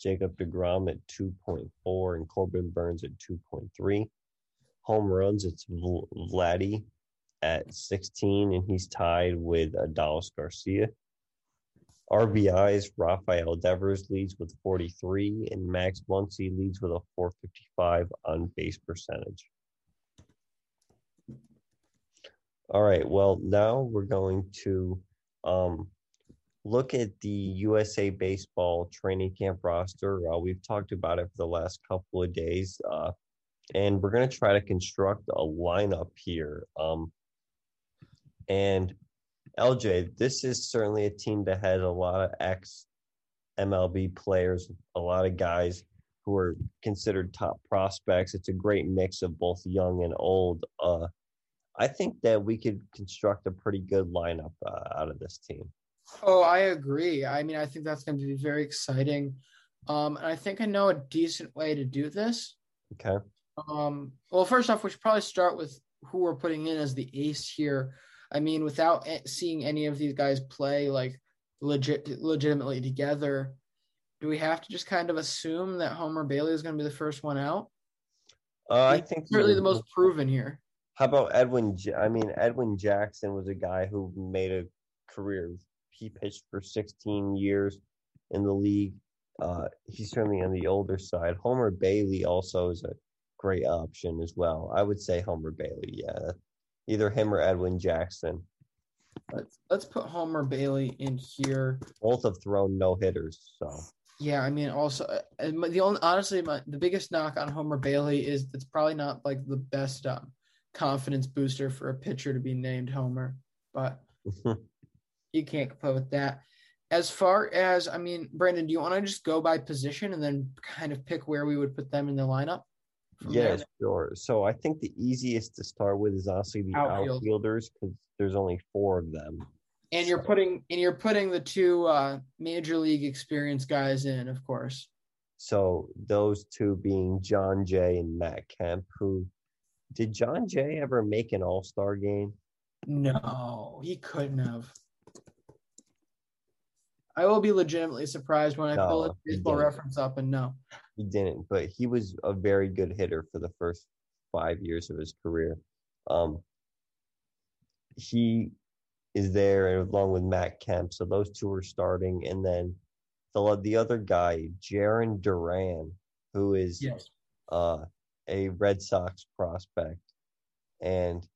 Jacob DeGrom at 2.4, and Corbin Burnes at 2.3. Home runs, it's Vladdy at 16, and he's tied with Adolis Garcia. RBIs, Rafael Devers leads with 43, and Max Muncy leads with a 455 on base percentage. All right, well, now we're going to um, look at the USA Baseball training camp roster. Uh, we've talked about it for the last couple of days, uh, and we're going to try to construct a lineup here. Um, and LJ, this is certainly a team that has a lot of ex MLB players, a lot of guys who are considered top prospects. It's a great mix of both young and old. Uh, I think that we could construct a pretty good lineup uh, out of this team. Oh, I agree. I mean, I think that's going to be very exciting. Um, and I think I know a decent way to do this. Okay. Um, well, first off, we should probably start with who we're putting in as the ace here. I mean, without seeing any of these guys play like legit, legitimately together, do we have to just kind of assume that Homer Bailey is going to be the first one out? Uh, I think certainly the most proven here. How about Edwin? I mean, Edwin Jackson was a guy who made a career he pitched for 16 years in the league. Uh, he's certainly on the older side. Homer Bailey also is a great option as well. I would say Homer Bailey. Yeah, either him or Edwin Jackson. Let's let's put Homer Bailey in here. Both have thrown no hitters, so. Yeah, I mean, also uh, the only honestly, my, the biggest knock on Homer Bailey is it's probably not like the best um, confidence booster for a pitcher to be named Homer, but *laughs* you can't complain with that. As far as I mean, Brandon, do you want to just go by position and then kind of pick where we would put them in the lineup? Yeah, sure. So I think the easiest to start with is honestly the Outfield. outfielders because there's only four of them. And you're putting and you're putting the two uh, major league experience guys in, of course. So those two being Jon Jay and Matt Kemp, who did Jon Jay ever make an All Star game? No, he couldn't have. I will be legitimately surprised when I no, pull a baseball reference up and no. He didn't, but he was a very good hitter for the first five years of his career. Um, he is there along with Matt Kemp. So those two are starting, and then the the other guy, Jarren Duran, who is Yes. uh, a Red Sox prospect, and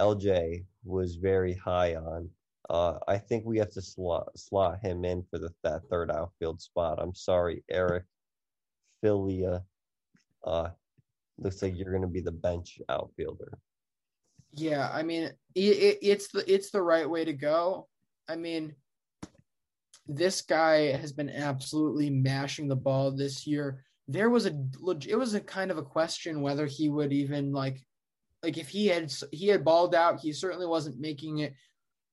LJ was very high on. Uh, I think we have to slot slot him in for the that third outfield spot. I'm sorry, Eric Filia. Uh, looks like you're going to be the bench outfielder. Yeah, I mean, it, it, it's the it's the right way to go. I mean, this guy has been absolutely mashing the ball this year. There was a it was a kind of a question whether he would even like like if he had he had balled out, he certainly wasn't making it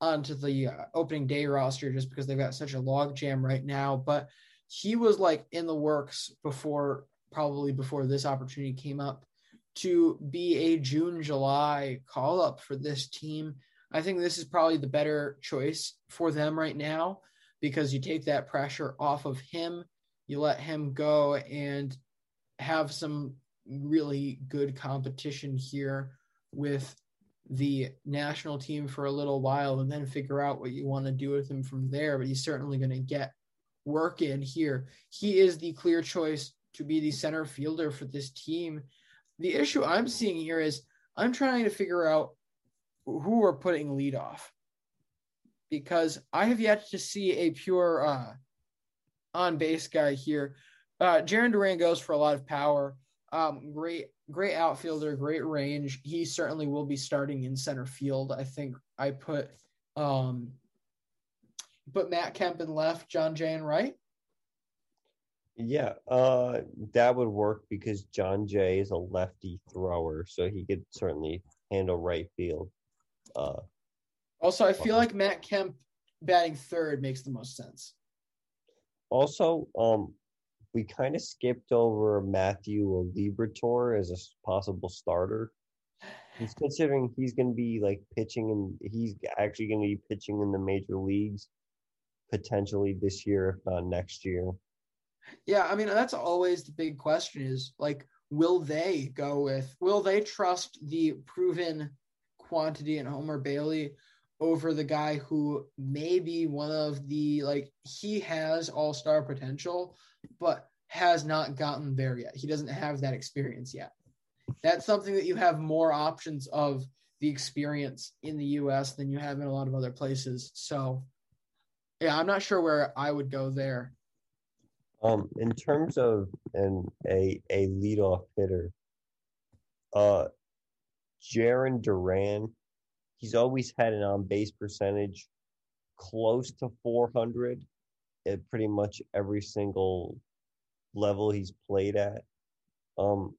onto the uh, opening day roster just because they've got such a log jam right now, but he was like in the works before probably before this opportunity came up to be a June July call up for this team. I think this is probably the better choice for them right now because you take that pressure off of him, you let him go and have some really good competition here with the national team for a little while and then figure out what you want to do with him from there. But he's certainly going to get work in here. He is the clear choice to be the center fielder for this team. The issue I'm seeing here is I'm trying to figure out who we're putting lead off because I have yet to see a pure uh, on base guy here. Uh, Jarren Duran goes for a lot of power. Um, great, great outfielder, great range. He certainly will be starting in center field. I think I put um, put Matt Kemp in left, Jon Jay in right. Yeah, uh, that would work because Jon Jay is a lefty thrower, so he could certainly handle right field. Uh, Also, I feel like Matt Kemp batting third makes the most sense. also, um, we kind of skipped over Matthew Liberatore as a possible starter. He's considering he's going to be like pitching, and he's actually going to be pitching in the major leagues potentially this year, if not next year. Yeah, I mean that's always the big question is like will they go with will they trust the proven quantity in Homer Bailey over the guy who may be one of the like he has all-star potential but has not gotten there yet. He doesn't have that experience yet. That's something that you have more options of the experience in the US than you have in a lot of other places. So yeah, I'm not sure where I would go there. Um, in terms of an a a leadoff hitter, uh, Jarren Duran, he's always had an on base percentage close to 400 at pretty much every single level he's played at. Um,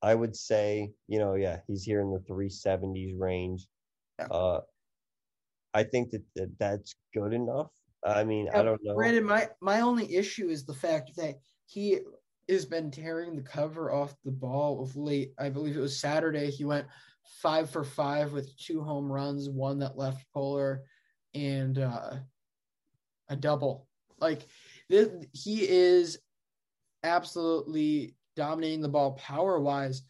I would say, you know, yeah, he's here in the 370s range. Uh, I think that, that that's good enough. I mean, I don't know. Brandon, my my only issue is the fact that he has been tearing the cover off the ball of late. I believe it was Saturday. He went five for five with two home runs, one that left polar, and uh, a double. Like this, he is absolutely dominating the ball power wise.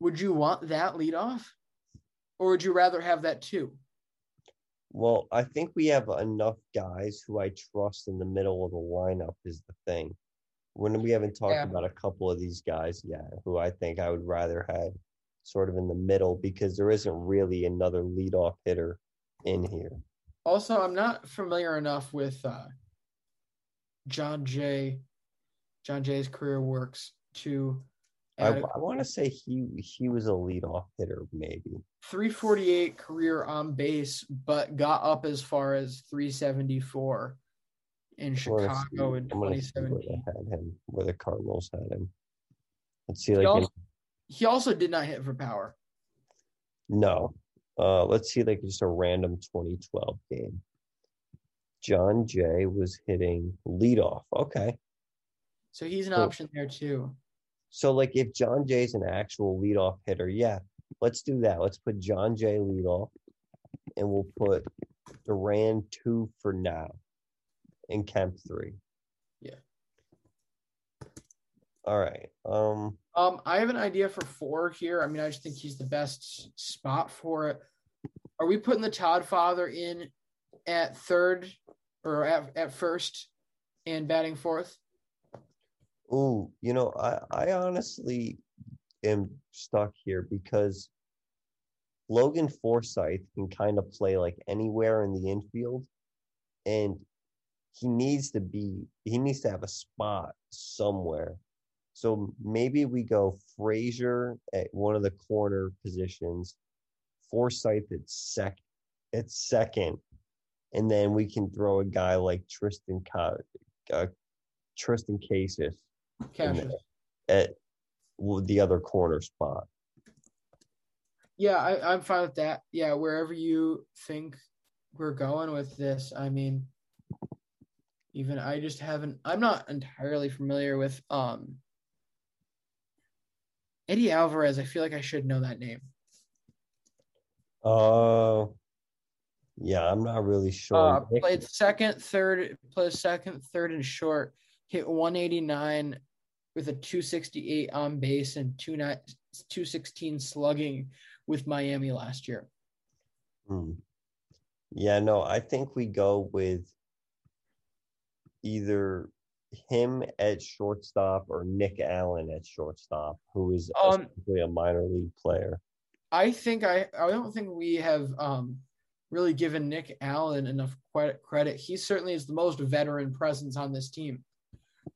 Would you want that lead off, or would you rather have that too? Well, I think we have enough guys who I trust in the middle of the lineup is the thing. When we haven't talked Yeah. about a couple of these guys yet, who I think I would rather have sort of in the middle because there isn't really another leadoff hitter in here. Also, I'm not familiar enough with uh, Jon Jay, Jon Jay's career works to I, want to say he he was a leadoff hitter, maybe. 348 career on base, but got up as far as 374 in Chicago see- in I'm gonna see where 2017. they had him, where the Cardinals had him. Let's see, He like also, he also did not hit for power. No. Uh, let's see, like just a random 2012 game. Jon Jay was hitting leadoff. Okay. So he's an Cool. option there too. So, like, if Jon Jay's an actual leadoff hitter, yeah, let's do that. Let's put Jon Jay leadoff, and we'll put Duran two for now, and Kemp three. Yeah. All right. Um. Um, I have an idea for four here. I mean, I just think he's the best spot for it. Are we putting the Todd father in at third or at, at first and batting fourth? Ooh, you know, I, I honestly am stuck here because Logan Forsythe can kind of play like anywhere in the infield, and he needs to be he needs to have a spot somewhere. So maybe we go Frazier at one of the corner positions, Forsythe at sec at second, and then we can throw a guy like Triston uh, Triston Casas at the other corner spot. Yeah, I, I'm fine with that. Yeah, wherever you think we're going with this, I mean, even I just haven't. I'm not entirely familiar with um Eddie Alvarez. I feel like I should know that name. Oh, uh, yeah, I'm not really sure. Uh, played second, third, played second, third, and short. Hit 189 with a 268 on base and 216 slugging with Miami last year. Hmm. Yeah, no, I think we go with either him at shortstop or Nick Allen at shortstop, who is um, a minor league player. I think I I don't think we have um, really given Nick Allen enough credit. He certainly is the most veteran presence on this team.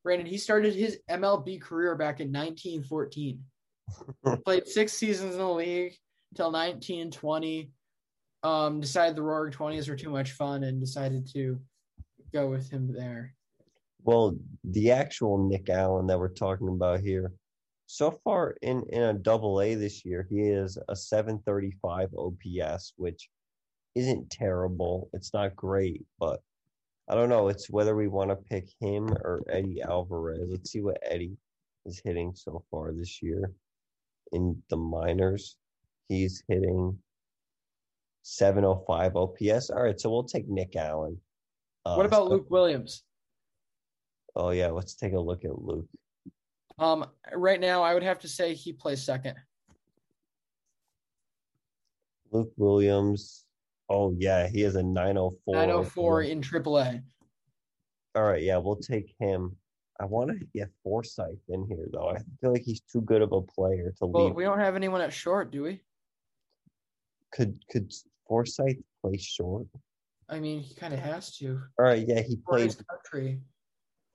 Brandon, he started his MLB career back in 1914. *laughs* Played six seasons in the league until 1920. Um, decided the Roaring Twenties were too much fun and decided to go with him there. Well, the actual Nick Allen that we're talking about here, so far in in a double A this year, he is a 735 OPS, which isn't terrible. It's not great, but I don't know. It's whether we want to pick him or Eddie Alvarez. Let's see what Eddie is hitting so far this year in the minors. He's hitting 705 OPS. All right, so we'll take Nick Allen. Uh, what about so, Luke Williams? Oh yeah, let's take a look at Luke. Um, right now, I would have to say he plays second. Luke Williams Oh yeah, he has a 904. 904 in AAA. All right, yeah, we'll take him. I want to get Forsythe in here though. I feel like he's too good of a player to well, leave. we don't have anyone at short, do we? Could could Forsythe play short? I mean, he kind of has to. All right, yeah, he plays country.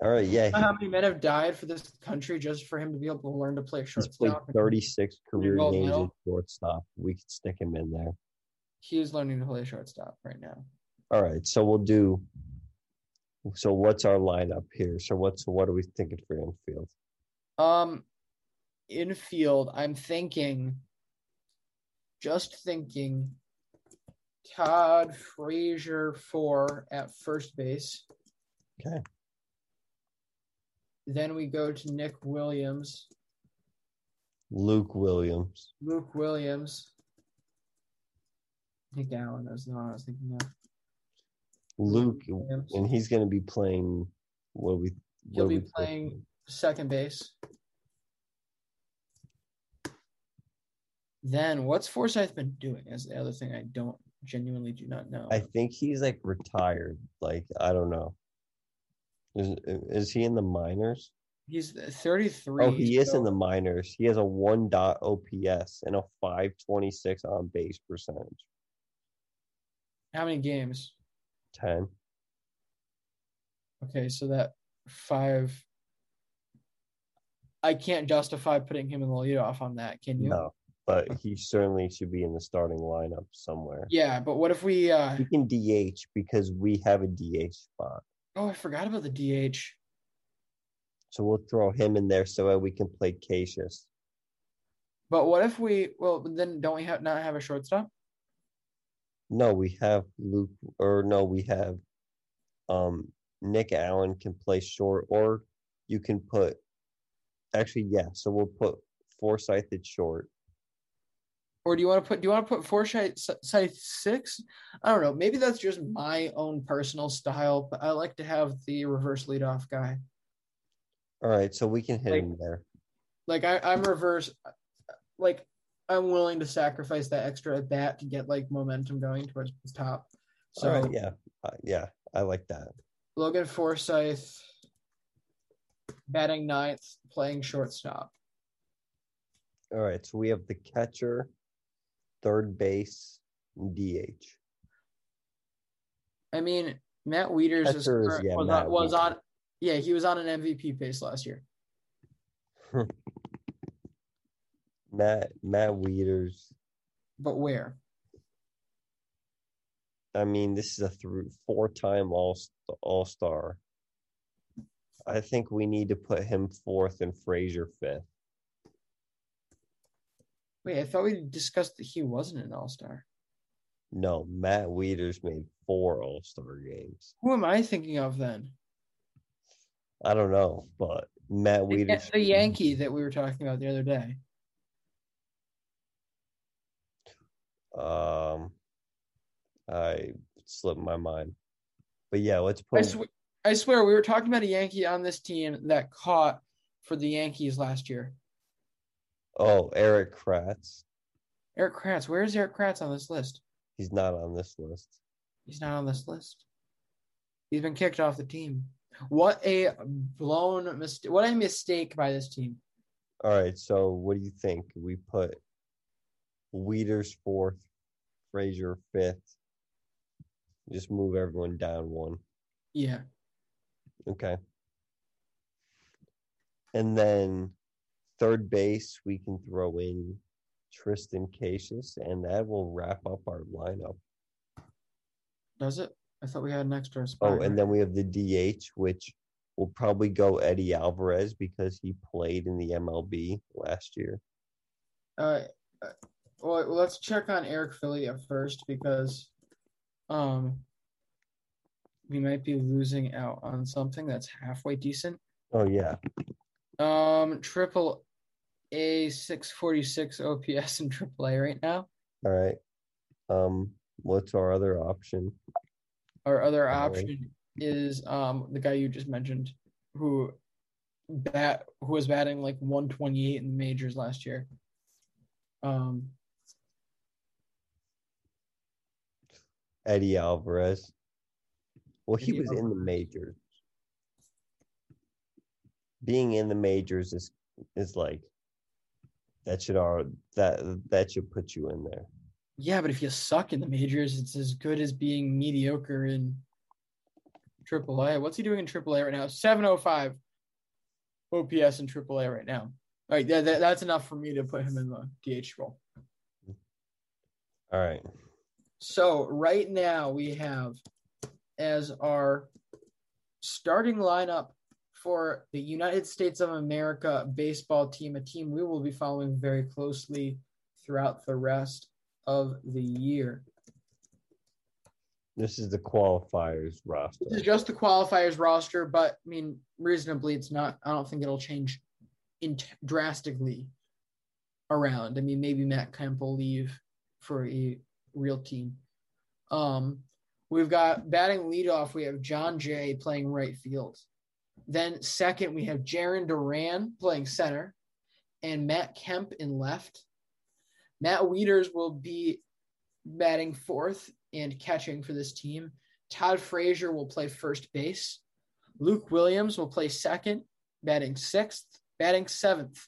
All right, yeah. He, how many men have died for this country just for him to be able to learn to play shortstop? He's played 36 career games at shortstop. We could stick him in there he is learning to play shortstop right now. All right, so we'll do. So what's our lineup here? So what's what are we thinking for infield? Um, infield, I'm thinking. Just thinking. Todd Frazier for at first base. Okay. Then we go to Nick Williams. Luke Williams. Luke Williams. Nick Allen. That's not what I was thinking of. Luke, and he's going to be playing. What we? He'll be playing second base. Then what's Forsythe been doing? Is the other thing I don't genuinely do not know. I think he's like retired. Like I don't know. Is is he in the minors? He's 33. Oh, he so... is in the minors. He has a one dot OPS and a 526 on base percentage. How many games? Ten. Okay, so that five. I can't justify putting him in the leadoff on that. Can you? No, but he certainly should be in the starting lineup somewhere. Yeah, but what if we? uh We can DH because we have a DH spot. Oh, I forgot about the DH. So we'll throw him in there so that we can play Casas. But what if we? Well, then don't we have not have a shortstop? No, we have Luke, or no, we have um, Nick Allen can play short, or you can put. Actually, yeah. So we'll put Forsythe at short. Or do you want to put? Do you want to put Forsythe six? I don't know. Maybe that's just my own personal style, but I like to have the reverse leadoff guy. All right, so we can hit like, him there. Like I, I'm reverse. Like I'm willing to sacrifice that extra at bat to get like momentum going towards the top. So right, yeah, uh, yeah, I like that. Logan Forsythe batting ninth, playing shortstop. All right, so we have the catcher, third base, DH. I mean, Matt Wieters is, current- yeah, was, Matt on, was on. Yeah, he was on an MVP pace last year. *laughs* Matt Matt Wieters. But where? I mean, this is a th- four-time all all star. I think we need to put him fourth and Frazier fifth. Wait, I thought we discussed that he wasn't an All Star. No, Matt Wieters made four All Star games. Who am I thinking of then? I don't know, but Matt Wieters. the Yankee that we were talking about the other day. Um, I slipped my mind, but yeah, let's I, put. sw- I swear we were talking about a Yankee on this team that caught for the Yankees last year. Oh, Erik Kratz. Erik Kratz. Where is Erik Kratz on this list? He's not on this list. He's not on this list. He's been kicked off the team. What a blown mistake! What a mistake by this team. All right, so what do you think? We put Wieters fourth, Frazier fifth. Just move everyone down one. Yeah. Okay. And then third base, we can throw in Triston Casas, and that will wrap up our lineup. Does it? I thought we had an extra spot. Oh, and then we have the DH, which will probably go Eddie Alvarez because he played in the MLB last year. Uh, uh, well, let's check on Eric Filia first because, um, we might be losing out on something that's halfway decent. Oh yeah. Um, triple A six forty six OPS and triple A right now. All right. Um, what's our other option? Our other option is um the guy you just mentioned, who bat who was batting like one twenty eight in the majors last year. Um, Eddie Alvarez. Well, he Eddie was in the majors. Being in the majors is is like that should are that that should put you in there. yeah, but if you suck in the majors, it's as good as being mediocre in AAA. What's he doing in AAA right now? Seven oh five OPS in AAA right now. All right, that, that, that's enough for me to put him in the DH role. All right. So right now we have as our starting lineup for the United States of America baseball team, a team we will be following very closely throughout the rest of the year. This is the qualifiers roster. This is just the qualifiers roster, but I mean, reasonably, it's not. I don't think it'll change in drastically around. I mean, maybe Matt Kemp will leave for a real team. Um, we've got batting leadoff. We have Jon Jay playing right field. Then second, we have Jarren Duran playing center, and Matt Kemp in left. Matt Wieters will be batting fourth and catching for this team. Todd Frazier will play first base. Luke Williams will play second, batting sixth, batting seventh.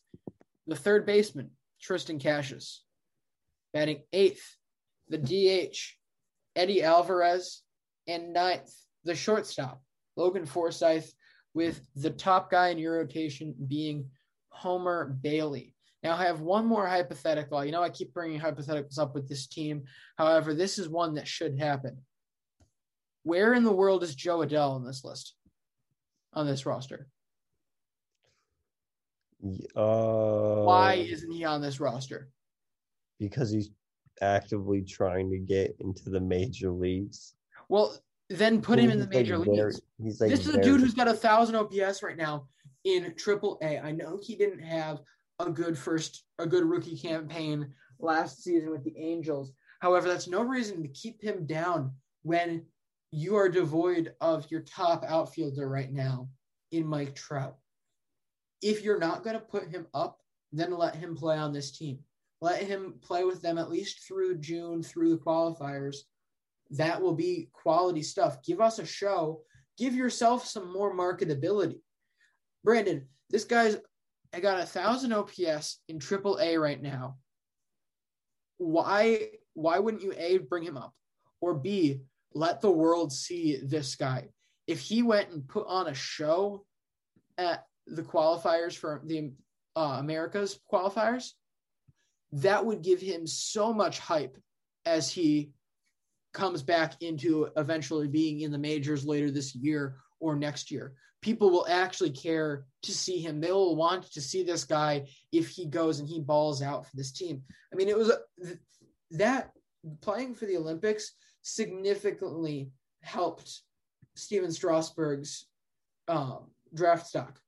The third baseman, Triston Casas. Batting eighth, the DH, Eddie Alvarez. And ninth, the shortstop, Logan Forsythe, with the top guy in your rotation being Homer Bailey. Now, I have one more hypothetical. You know, I keep bringing hypotheticals up with this team. However, this is one that should happen. Where in the world is Jo Adell on this list, on this roster? Uh, Why isn't he on this roster? Because he's actively trying to get into the major leagues. Well, then put him in the like, major very- leagues. He's like this is a dude who's got a thousand OPS right now in Triple A. I know he didn't have a good first, a good rookie campaign last season with the Angels. However, that's no reason to keep him down when you are devoid of your top outfielder right now in Mike Trout. If you're not going to put him up, then let him play on this team. Let him play with them at least through June, through the qualifiers. That will be quality stuff. Give us a show. Give yourself some more marketability. Brandon, this guy's I got a thousand OPS in triple A right now. Why why wouldn't you A bring him up? Or B, let the world see this guy. If he went and put on a show at the qualifiers for the uh, America's qualifiers, that would give him so much hype as he comes back into eventually being in the majors later this year or next year. People will actually care to see him. They will want to see this guy if he goes and he balls out for this team. I mean, it was that playing for the Olympics significantly helped Stephen Strasburg's um, draft stock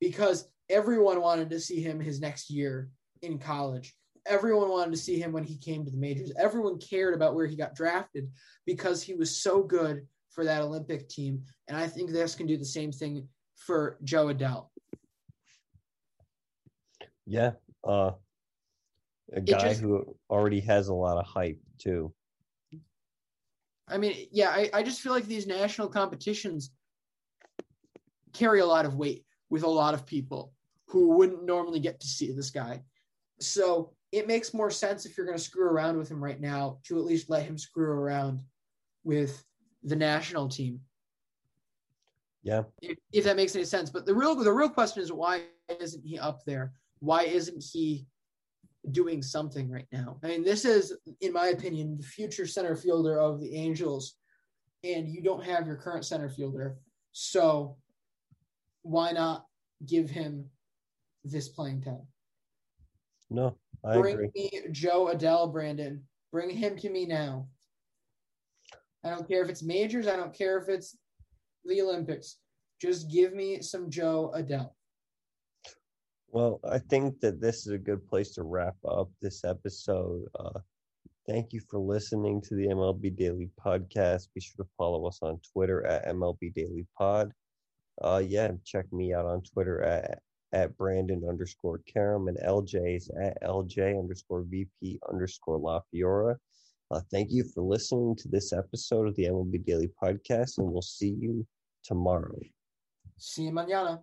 because everyone wanted to see him his next year in college. Everyone wanted to see him when he came to the majors. Everyone cared about where he got drafted because he was so good for that Olympic team. And I think this can do the same thing for Jo Adell. Yeah. Uh, a guy just, who already has a lot of hype, too. I mean, yeah, I, I just feel like these national competitions carry a lot of weight with a lot of people who wouldn't normally get to see this guy. So it makes more sense if you're going to screw around with him right now to at least let him screw around with the national team. Yeah. If, if that makes any sense. But the real the real question is why isn't he up there? Why isn't he doing something right now? I mean, this is, in my opinion, the future center fielder of the Angels, and you don't have your current center fielder. So why not give him this playing time? No, I Bring agree. me Jo Adell, Brandon. Bring him to me now. I don't care if it's majors. I don't care if it's the Olympics. Just give me some Jo Adell. Well, I think that this is a good place to wrap up this episode. Uh, thank you for listening to the MLB Daily Podcast. Be sure to follow us on Twitter at MLB Daily Pod. Uh, yeah, check me out on Twitter at at Brandon underscore Karam and LJ's at LJ underscore VP underscore La Fiora. Uh, thank you for listening to this episode of the MLB Daily Podcast, and we'll see you tomorrow. See you mañana.